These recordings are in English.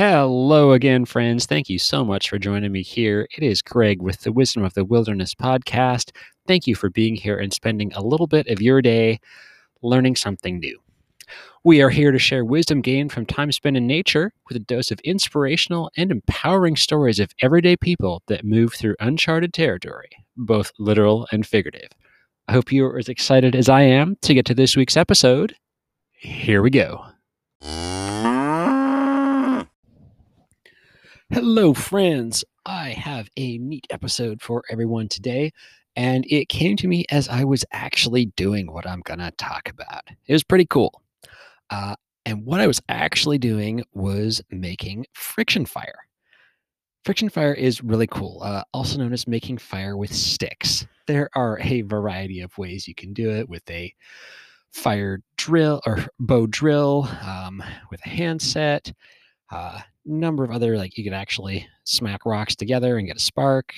Hello again, friends. Thank you so much for joining me here. It is Greg with the Wisdom of the Wilderness podcast. Thank you for being here and spending a little bit of your day learning something new. We are here to share wisdom gained from time spent in nature with a dose of inspirational and empowering stories of everyday people that move through uncharted territory, both literal and figurative. I hope you are as excited as I am to get to this week's episode. Here we go. Hello, friends. I have a neat episode for everyone today, and it came to me as I was actually doing what I'm going to talk about. It was pretty cool. Uh, and what I was actually doing was making friction fire. Friction fire is really cool, uh, also known as making fire with sticks. There are a variety of ways you can do it with a fire drill or bow drill, um, with a handset, uh, number of other like you could actually smack rocks together and get a spark.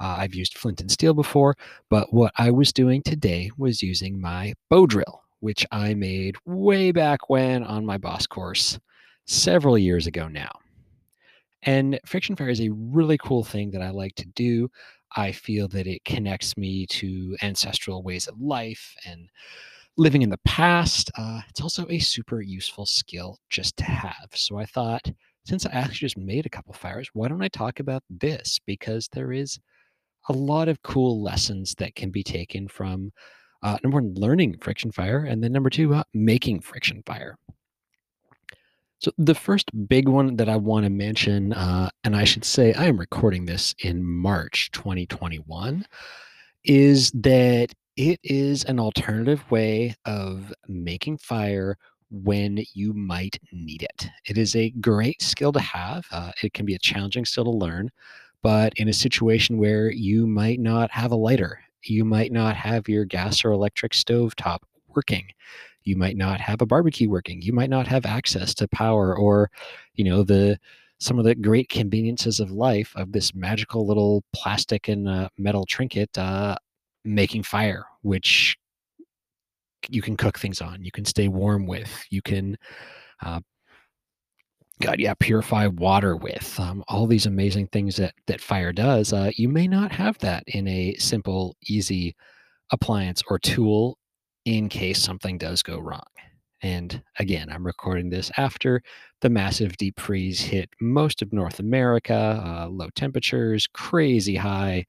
Uh, I've used flint and steel before, but what I was doing today was using my bow drill, which I made way back when on my BOSS course several years ago now. And friction fire is a really cool thing that I like to do. I feel that it connects me to ancestral ways of life and living in the past. Uh, it's also a super useful skill just to have. So I thought, since I actually just made a couple fires, why don't I talk about this? Because there is a lot of cool lessons that can be taken from uh, number one, learning friction fire, and then number two, uh, making friction fire. So the first big one that I want to mention, uh, and I should say I am recording this in March 2021, is that it is an alternative way of making fire when you might need it. It is a great skill to have. Uh, it can be a challenging skill to learn, but in a situation where you might not have a lighter, you might not have your gas or electric stove top working, you might not have a barbecue working, you might not have access to power or, you know, the some of the great conveniences of life of this magical little plastic and uh, metal trinket uh, making fire, which you can cook things on, you can stay warm with, you can, uh, God, yeah, purify water with um, all these amazing things that that fire does. Uh, you may not have that in a simple, easy appliance or tool in case something does go wrong. And again, I'm recording this after the massive deep freeze hit most of North America, uh, low temperatures, crazy high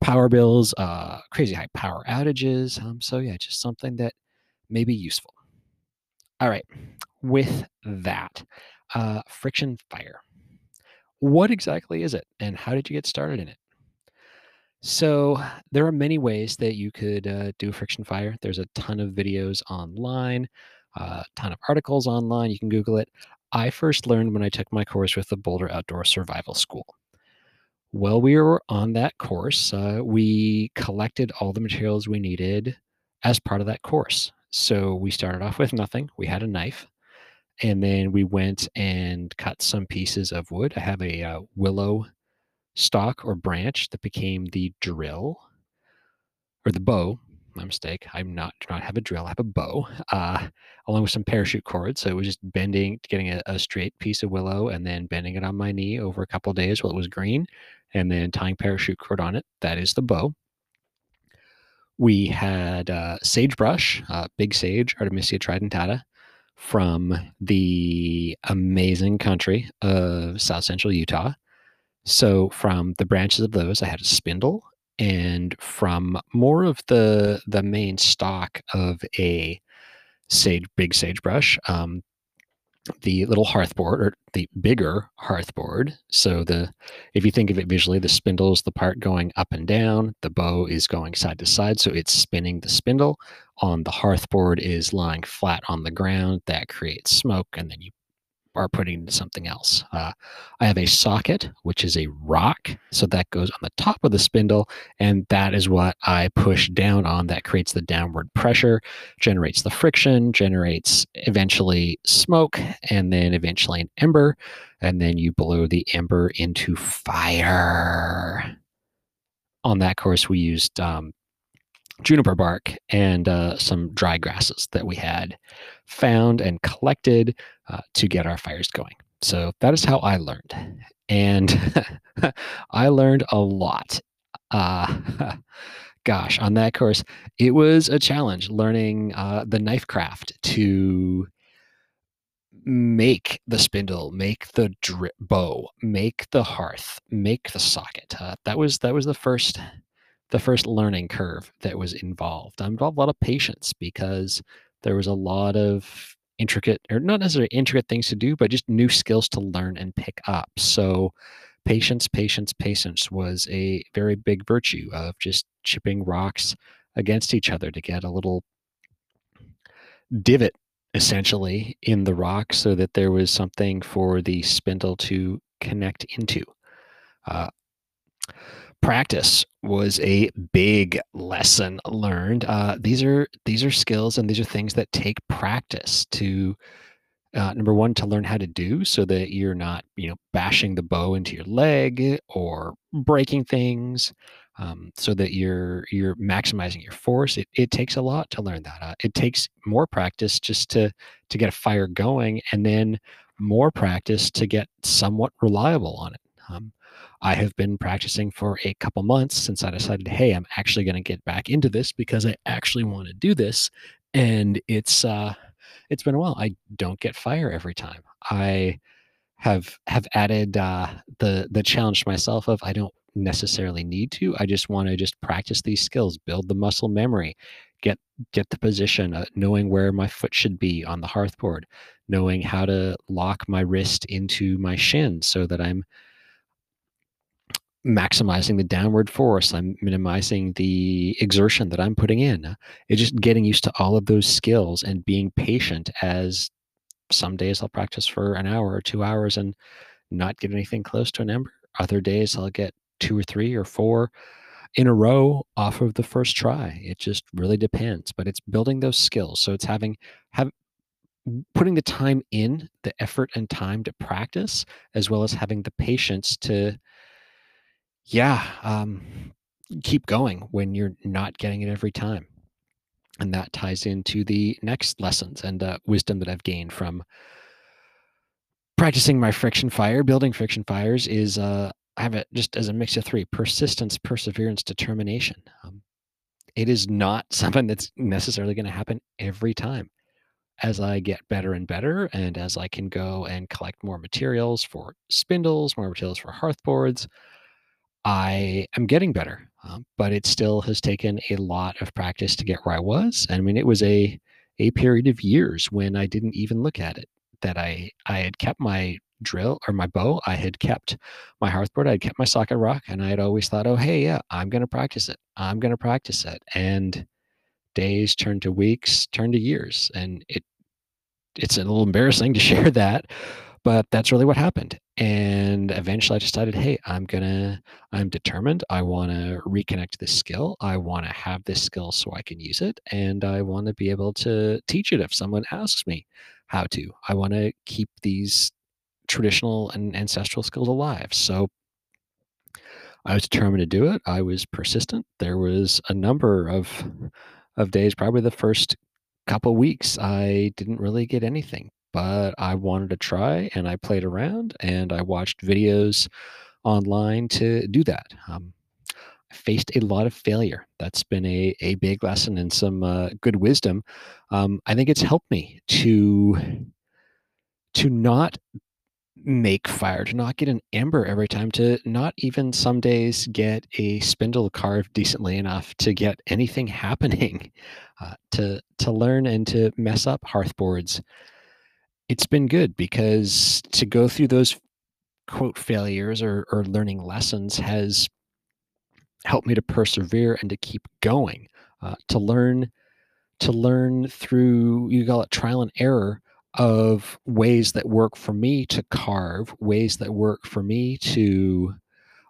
power bills, uh, crazy high power outages. Um, so, yeah, just something that may be useful. All right, with that, uh, friction fire. What exactly is it, and how did you get started in it? So, there are many ways that you could uh, do friction fire. There's a ton of videos online, a ton of articles online. You can Google it. I first learned when I took my course with the Boulder Outdoor Survival School. While we were on that course, uh, we collected all the materials we needed as part of that course. So we started off with nothing. We had a knife, and then we went and cut some pieces of wood. I have a uh, willow stalk or branch that became the drill or the bow. My mistake. I'm not do not have a drill. I have a bow, uh, along with some parachute cord. So it was just bending, getting a, a, straight piece of willow, and then bending it on my knee over a couple days while it was green, and then tying parachute cord on it. That is the bow. We had uh, sagebrush, uh, big sage, Artemisia tridentata, from the amazing country of South Central Utah. So from the branches of those, I had a spindle, and from more of the the main stock of a sage, big sagebrush, um, the little hearthboard or the bigger hearthboard. So the if you think of it visually, the spindle is the part going up and down, the bow is going side to side, so it's spinning the spindle. On the hearthboard is lying flat on the ground that creates smoke, and then you are putting into something else. Uh, I have a socket, which is a rock. So that goes on the top of the spindle. And that is what I push down on. That creates the downward pressure, generates the friction, generates eventually smoke, and then eventually an ember. And then you blow the ember into fire. On that course, we used um, juniper bark and uh, some dry grasses that we had found and collected uh, to get our fires going. So that is how I learned. And I learned a lot. Uh, gosh, on that course, it was a challenge learning uh, the knife craft to make the spindle, make the drip bow, make the hearth, make the socket. Uh, that was that was the first the first learning curve that was involved. I involved a lot of patience because there was a lot of intricate or not necessarily intricate things to do, but just new skills to learn and pick up. So patience, patience, patience was a very big virtue of just chipping rocks against each other to get a little divot essentially in the rock so that there was something for the spindle to connect into. Uh, practice was a big lesson learned. Uh, these are these are skills and these are things that take practice to uh, number one to learn how to do so that you're not you know bashing the bow into your leg or breaking things um, so that you're you're maximizing your force it, it takes a lot to learn that uh, it takes more practice just to to get a fire going and then more practice to get somewhat reliable on it um, i have been practicing for a couple months since i decided hey i'm actually going to get back into this because i actually want to do this and it's uh it's been a while. I don't get fire every time. I have have added uh, the the challenge to myself of I don't necessarily need to. I just want to just practice these skills, build the muscle memory, get get the position, uh, knowing where my foot should be on the hearthboard, knowing how to lock my wrist into my shin so that I'm maximizing the downward force. I'm minimizing the exertion that I'm putting in. It's just getting used to all of those skills and being patient as some days I'll practice for an hour or two hours and not get anything close to an ember. Other days I'll get two or three or four in a row off of the first try. It just really depends, but it's building those skills. So it's having have putting the time in, the effort and time to practice, as well as having the patience to yeah, um, keep going when you're not getting it every time. And that ties into the next lessons and uh, wisdom that I've gained from practicing my friction fire, building friction fires is uh, I have it just as a mix of three persistence, perseverance, determination. Um, it is not something that's necessarily going to happen every time. As I get better and better, and as I can go and collect more materials for spindles, more materials for hearthboards, I am getting better, um, but it still has taken a lot of practice to get where I was. And I mean, it was a a period of years when I didn't even look at it. That I I had kept my drill or my bow, I had kept my hearthboard, I had kept my socket rock, and I had always thought, oh hey, yeah, I'm gonna practice it. I'm gonna practice it. And days turned to weeks, turned to years, and it it's a little embarrassing to share that, but that's really what happened. And eventually I decided, hey, I'm gonna, I'm determined. I wanna reconnect this skill. I wanna have this skill so I can use it. And I wanna be able to teach it if someone asks me how to. I wanna keep these traditional and ancestral skills alive. So I was determined to do it. I was persistent. There was a number of of days, probably the first couple weeks, I didn't really get anything but I wanted to try and I played around and I watched videos online to do that. Um, I faced a lot of failure. That's been a, a big lesson and some uh, good wisdom. Um, I think it's helped me to to not make fire, to not get an ember every time, to not even some days get a spindle carved decently enough to get anything happening, uh, to to learn and to mess up hearthboards it's been good because to go through those quote failures or, or learning lessons has helped me to persevere and to keep going uh, to learn to learn through you call it trial and error of ways that work for me to carve ways that work for me to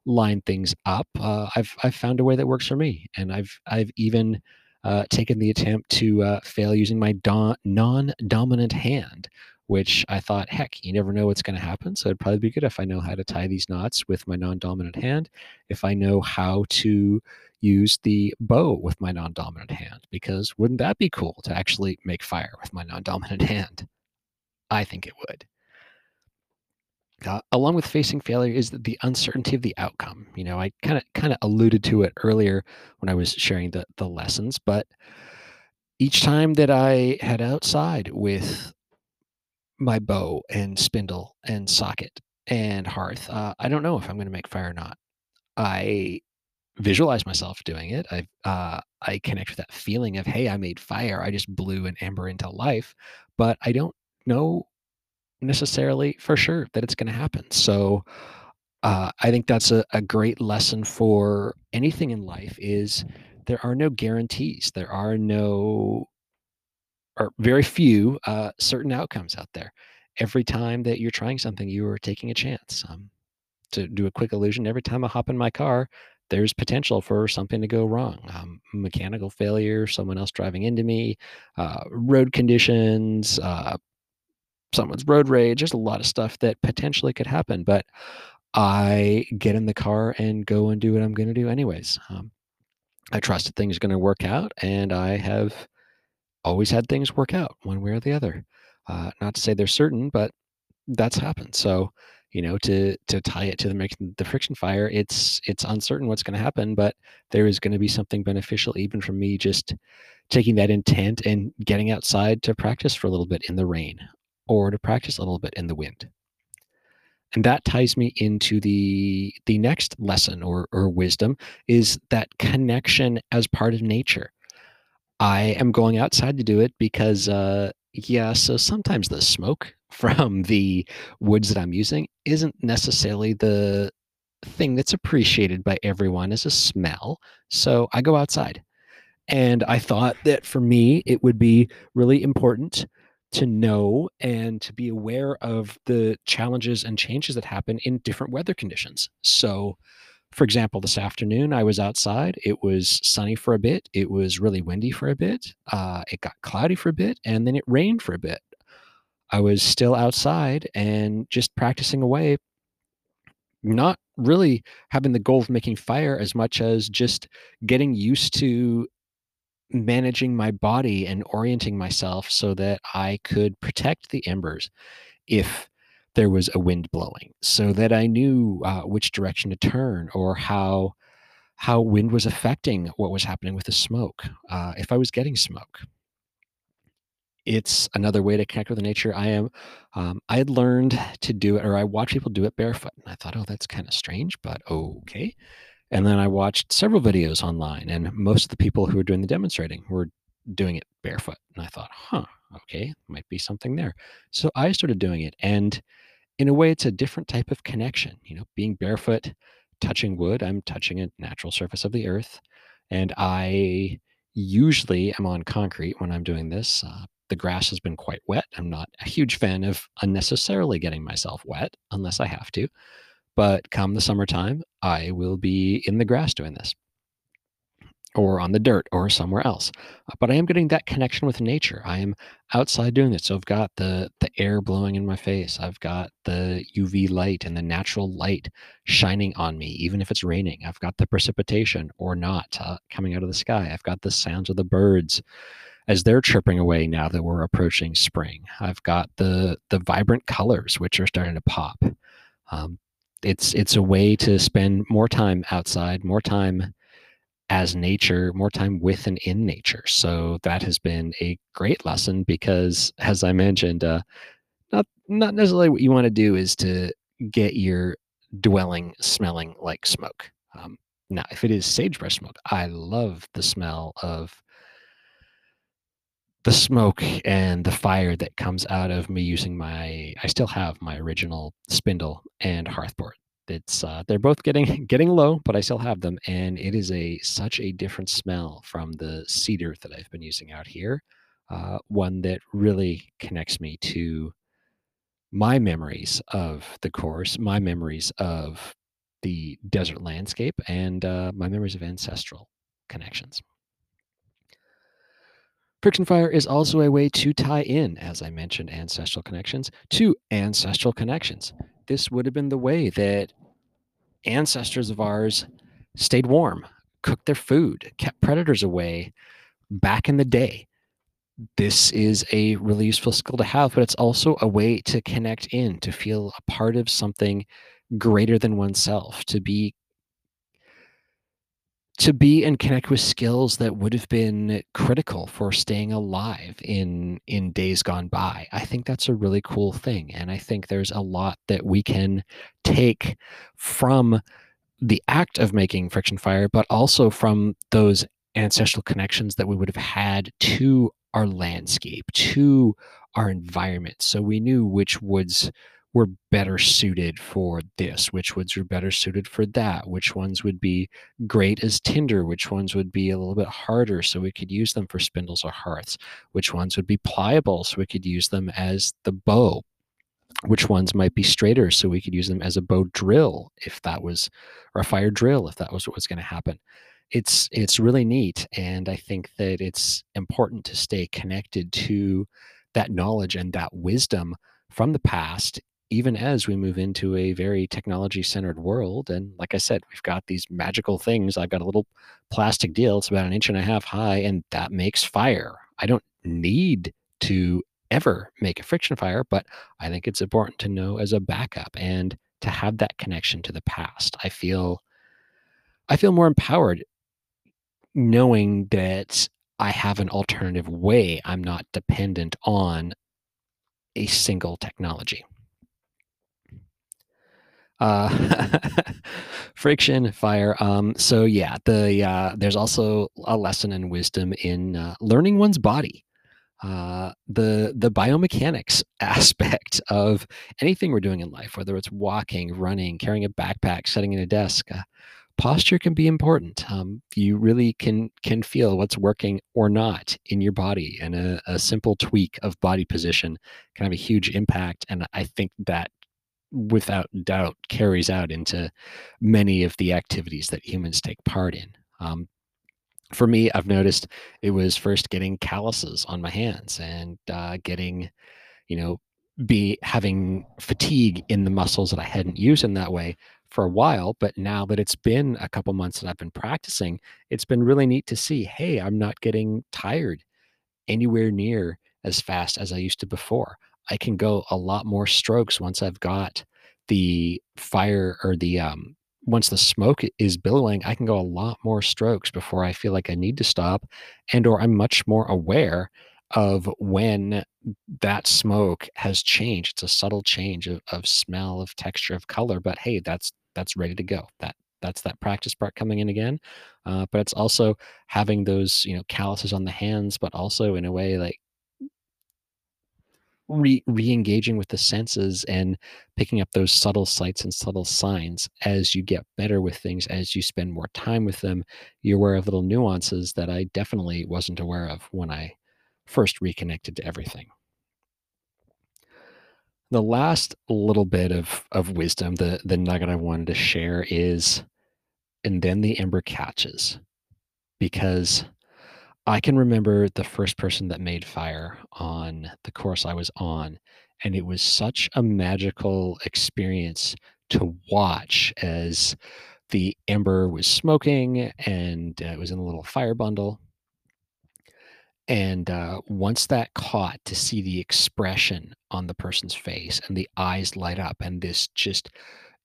line things up. Uh, i've i've found a way that works for me and i've i've even uh, taken the attempt to uh, fail using my do- non-dominant hand which I thought, heck, you never know what's going to happen. So it'd probably be good if I know how to tie these knots with my non dominant hand, if I know how to use the bow with my non dominant hand, because wouldn't that be cool to actually make fire with my non dominant hand? I think it would. uh, along with facing failure is the uncertainty of the outcome. You know, I kind of kind of alluded to it earlier when I was sharing the the lessons, but each time that I head outside with my bow and spindle and socket and hearth, uh, I don't know if I'm going to make fire or not. I visualize myself doing it. I uh, I connect with that feeling of hey, I made fire. I just blew an ember into life, but I don't know necessarily for sure that it's going to happen. So uh, I think that's a, a great lesson for anything in life is there are no guarantees. There are no or very few uh, certain outcomes out there. Every time that you're trying something, you are taking a chance. Um, to do a quick illusion, every time I hop in my car, there's potential for something to go wrong. Um, mechanical failure, someone else driving into me, uh, road conditions, uh, someone's road rage. There's a lot of stuff that potentially could happen, but I get in the car and go and do what I'm going to do anyways. Um, I trust that things are going to work out, and I have always had things work out one way or the other. Uh, not to say they're certain, but that's happened. So, you know, to to tie it to the the friction fire, it's it's uncertain what's going to happen, but there is going to be something beneficial even from me just taking that intent and getting outside to practice for a little bit in the rain or to practice a little bit in the wind. And that ties me into the the next lesson or or wisdom is that connection as part of nature. I am going outside to do it because uh yeah, so sometimes the smoke from the woods that I'm using isn't necessarily the thing that's appreciated by everyone as a smell. So I go outside. And I thought that for me, it would be really important to know and to be aware of the challenges and changes that happen in different weather conditions. So, for example, this afternoon I was outside. It was sunny for a bit. It was really windy for a bit. Uh, it got cloudy for a bit, and then it rained for a bit. I was still outside and just practicing away, not really having the goal of making fire as much as just getting used to managing my body and orienting myself so that I could protect the embers if there was a wind blowing, so that I knew uh, which direction to turn or how how wind was affecting what was happening with the smoke. Uh, if I was getting smoke, it's another way to connect with nature. I am. Um, I had learned to do it, or I watched people do it barefoot, and I thought, oh, that's kind of strange, but okay. And then I watched several videos online, and most of the people who were doing the demonstrating were doing it barefoot. And I thought, huh, okay, might be something there. So I started doing it. And in a way, it's a different type of connection. You know, being barefoot, touching wood, I'm touching a natural surface of the earth. And I usually am on concrete when I'm doing this. Uh, the grass has been quite wet. I'm not a huge fan of unnecessarily getting myself wet unless I have to. But come the summertime, I will be in the grass doing this or on the dirt or somewhere else. Uh, but I am getting that connection with nature. I am outside doing this. So I've got the the air blowing in my face. I've got the UV light and the natural light shining on me, even if it's raining. I've got the precipitation or not uh, coming out of the sky. I've got the sounds of the birds as they're chirping away now that we're approaching spring. I've got the the vibrant colors which are starting to pop. Um, it's it's a way to spend more time outside, more time as nature, more time with and in nature. So that has been a great lesson because, as I mentioned, uh, not not necessarily what you want to do is to get your dwelling smelling like smoke. Um, now, if it is sagebrush smoke, I love the smell of the smoke and the fire that comes out of me using my I still have my original spindle and hearthboard. It's uh, they're both getting getting low, but I still have them, and it is a such a different smell from the cedar that I've been using out here. Uh, one that really connects me to my memories of the course, my memories of the desert landscape, and uh, my memories of ancestral connections. Friction fire is also a way to tie in, as I mentioned, ancestral connections to ancestral connections. This would have been the way that ancestors of ours stayed warm, cooked their food, kept predators away back in the day. this is a really useful skill to have, but it's also a way to connect in, to feel a part of something greater than oneself, to be to be and connect with skills that would have been critical for staying alive in in days gone by. I think that's a really cool thing, and I think there's a lot that we can take from the act of making friction fire, but also from those ancestral connections that we would have had to our landscape, to our environment. So we knew which woods were better suited for this, which woods were better suited for that, which ones would be great as tinder, which ones would be a little bit harder so we could use them for spindles or hearths, which ones would be pliable so we could use them as the bow, which ones might be straighter so we could use them as a bow drill if that was or a fire drill if that was what was going to happen. It's it's really neat and i think that it's important to stay connected to that knowledge and that wisdom from the past even as we move into a very technology centered world and like i said we've got these magical things i've got a little plastic deal it's about an inch and a half high and that makes fire i don't need to ever make a friction fire but i think it's important to know as a backup and to have that connection to the past i feel i feel more empowered knowing that I have an alternative way. I'm not dependent on a single technology. Uh, friction, fire. Um, so yeah, the uh, there's also a lesson in wisdom in uh, learning one's body. Uh, the the biomechanics aspect of anything we're doing in life, whether it's walking, running, carrying a backpack, sitting at a desk. Uh, posture can be important. Um, you really can can feel what's working or not in your body, and a, a simple tweak of body position can have a huge impact. And I think that, without doubt, carries out into many of the activities that humans take part in. Um, for me, I've noticed it was first getting calluses on my hands and uh, getting, you know, be having fatigue in the muscles that I hadn't used in that way for a while, but now that it's been a couple months that I've been practicing, it's been really neat to see, hey, I'm not getting tired anywhere near as fast as I used to before. I can go a lot more strokes once I've got the fire or the um once the smoke is billowing, I can go a lot more strokes before I feel like I need to stop and or I'm much more aware of when that smoke has changed. It's a subtle change of, of smell, of texture, of color, but hey, that's that's ready to go. That that's that practice part coming in again. Uh, but it's also having those you know calluses on the hands, but also in a way like re re-engaging with the senses and picking up those subtle sights and subtle signs as you get better with things as you spend more time with them you're aware of little nuances that i definitely wasn't aware of when i first reconnected to everything. The last little bit of of wisdom, the the nugget I wanted to share is, and then the ember catches, because I can remember the first person that made fire on the course I was on, and it was such a magical experience to watch as the ember was smoking and uh, it was in a little fire bundle. And uh, once that caught, to see the expression on the person's face and the eyes light up and this just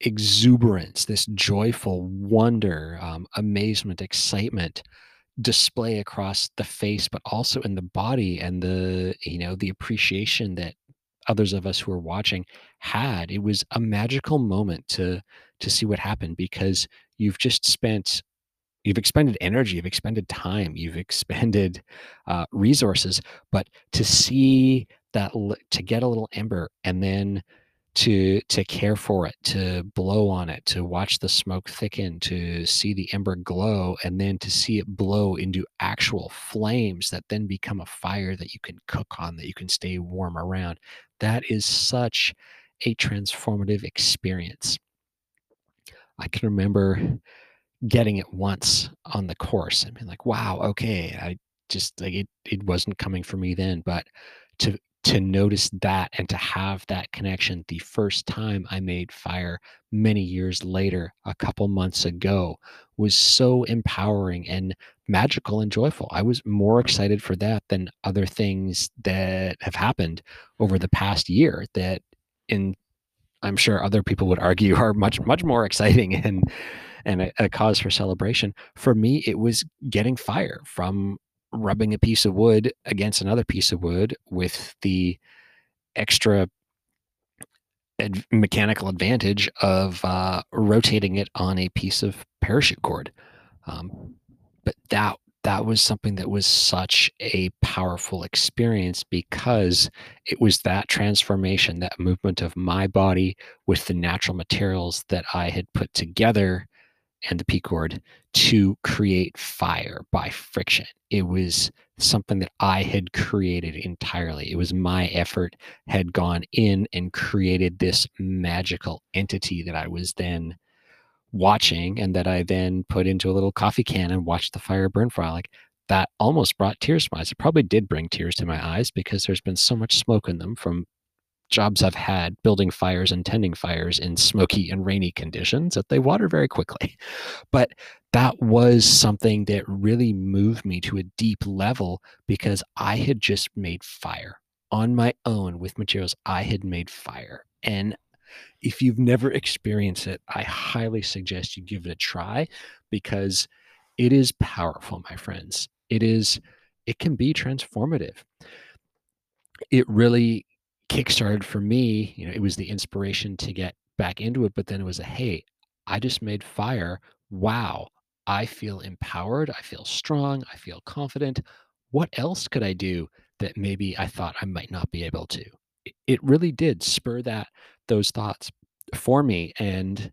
exuberance, this joyful wonder, um, amazement, excitement display across the face, but also in the body and the, you know, the appreciation that others of us who were watching had. It was a magical moment to to see what happened because you've just spent you've expended energy you've expended time you've expended uh, resources but to see that to get a little ember and then to to care for it to blow on it to watch the smoke thicken to see the ember glow and then to see it blow into actual flames that then become a fire that you can cook on that you can stay warm around that is such a transformative experience i can remember getting it once on the course and being like, wow, okay, I just like it it wasn't coming for me then. But to to notice that and to have that connection the first time I made fire many years later, a couple months ago, was so empowering. And magical and joyful. I was more excited for that than other things that have happened over the past year that in I'm sure other people would argue are much much more exciting and and a, a cause for celebration. For me, it was getting fire from rubbing a piece of wood against another piece of wood with the extra ad- mechanical advantage of uh, rotating it on a piece of parachute cord. Um, but that that was something that was such a powerful experience because it was that transformation, that movement of my body with the natural materials that I had put together and the P cord to create fire by friction. It was something that I had created entirely. It was my effort had gone in and created this magical entity that I was then watching and that I then put into a little coffee can and watched the fire burn for like that almost brought tears to my eyes. It probably did bring tears to my eyes because there's been so much smoke in them from jobs I've had building fires and tending fires in smoky and rainy conditions that they water very quickly. But that was something that really moved me to a deep level because I had just made fire on my own with materials I had made fire. And if you've never experienced it, I highly suggest you give it a try because it is powerful, my friends. It is, it can be transformative. It really kickstarted for me, you know, it was the inspiration to get back into it, but then it was a hey, I just made fire. Wow. I feel empowered. I feel strong. I feel confident. What else could I do that maybe I thought I might not be able to? It really did spur that those thoughts for me and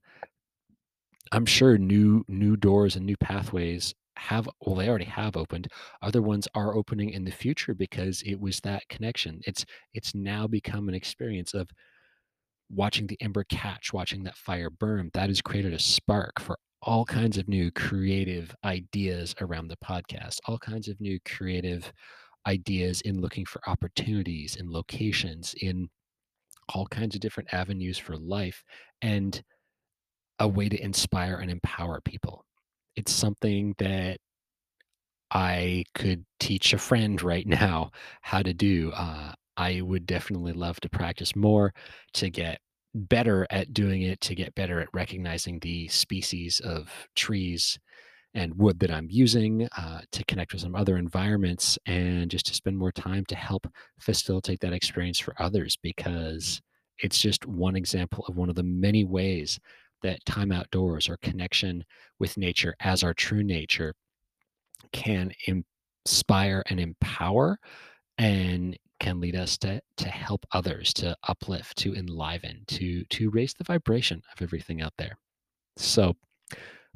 I'm sure new new doors and new pathways have well they already have opened other ones are opening in the future because it was that connection it's it's now become an experience of watching the ember catch watching that fire burn that has created a spark for all kinds of new creative ideas around the podcast all kinds of new creative ideas in looking for opportunities in locations in all kinds of different avenues for life and a way to inspire and empower people. It's something that I could teach a friend right now how to do. Uh, I would definitely love to practice more to get better at doing it, to get better at recognizing the species of trees and wood that I'm using uh, to connect with some other environments and just to spend more time to help facilitate that experience for others because it's just one example of one of the many ways that time outdoors or connection with nature as our true nature can inspire and empower and can lead us to to help others to uplift to enliven to to raise the vibration of everything out there. So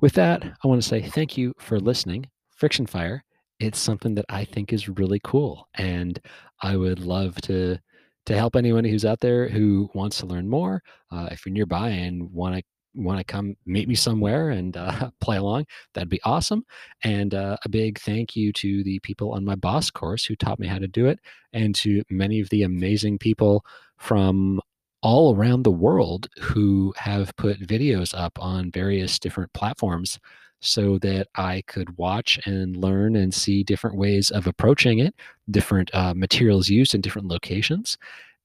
with that i want to say thank you for listening. Friction fire it's something that i think is really cool and i would love to to help anyone who's out there who wants to learn more uh, if you're nearby and want to want to come meet me somewhere and uh, play along, that'd be awesome. And uh, a big thank you to the people on my BOSS course who taught me how to do it, and to many of the amazing people from all around the world who have put videos up on various different platforms so that I could watch and learn and see different ways of approaching it, different uh, materials used in different locations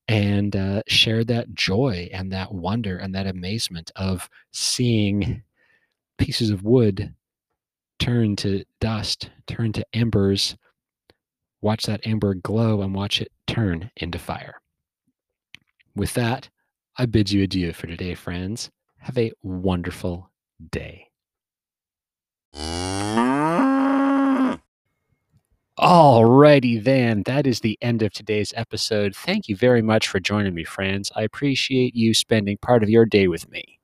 and uh, share that joy and that wonder and that amazement of seeing pieces of wood turn to dust, turn to embers, watch that ember glow and watch it turn into fire. With that, I bid you adieu for today, friends. Have a wonderful day. Alrighty then, that is the end of today's episode. Thank you very much for joining me, friends. I appreciate you spending part of your day with me.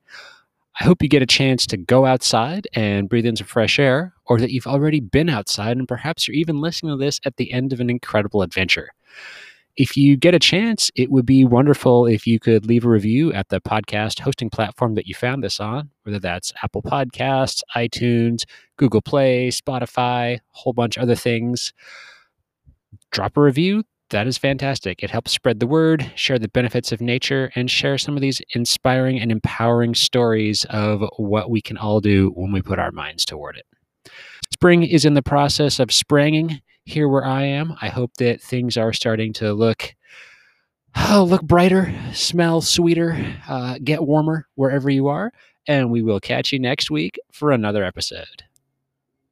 I hope you get a chance to go outside and breathe in some fresh air, or that you've already been outside and perhaps you're even listening to this at the end of an incredible adventure. If you get a chance, it would be wonderful if you could leave a review at the podcast hosting platform that you found this on, whether that's Apple Podcasts, iTunes, Google Play, Spotify, a whole bunch of other things. Drop a review. That is fantastic. It helps spread the word, share the benefits of nature, and share some of these inspiring and empowering stories of what we can all do when we put our minds toward it. spring is in the process of springing here where I am. I hope that things are starting to look oh, look brighter, smell sweeter, uh, get warmer wherever you are. And we will catch you next week for another episode.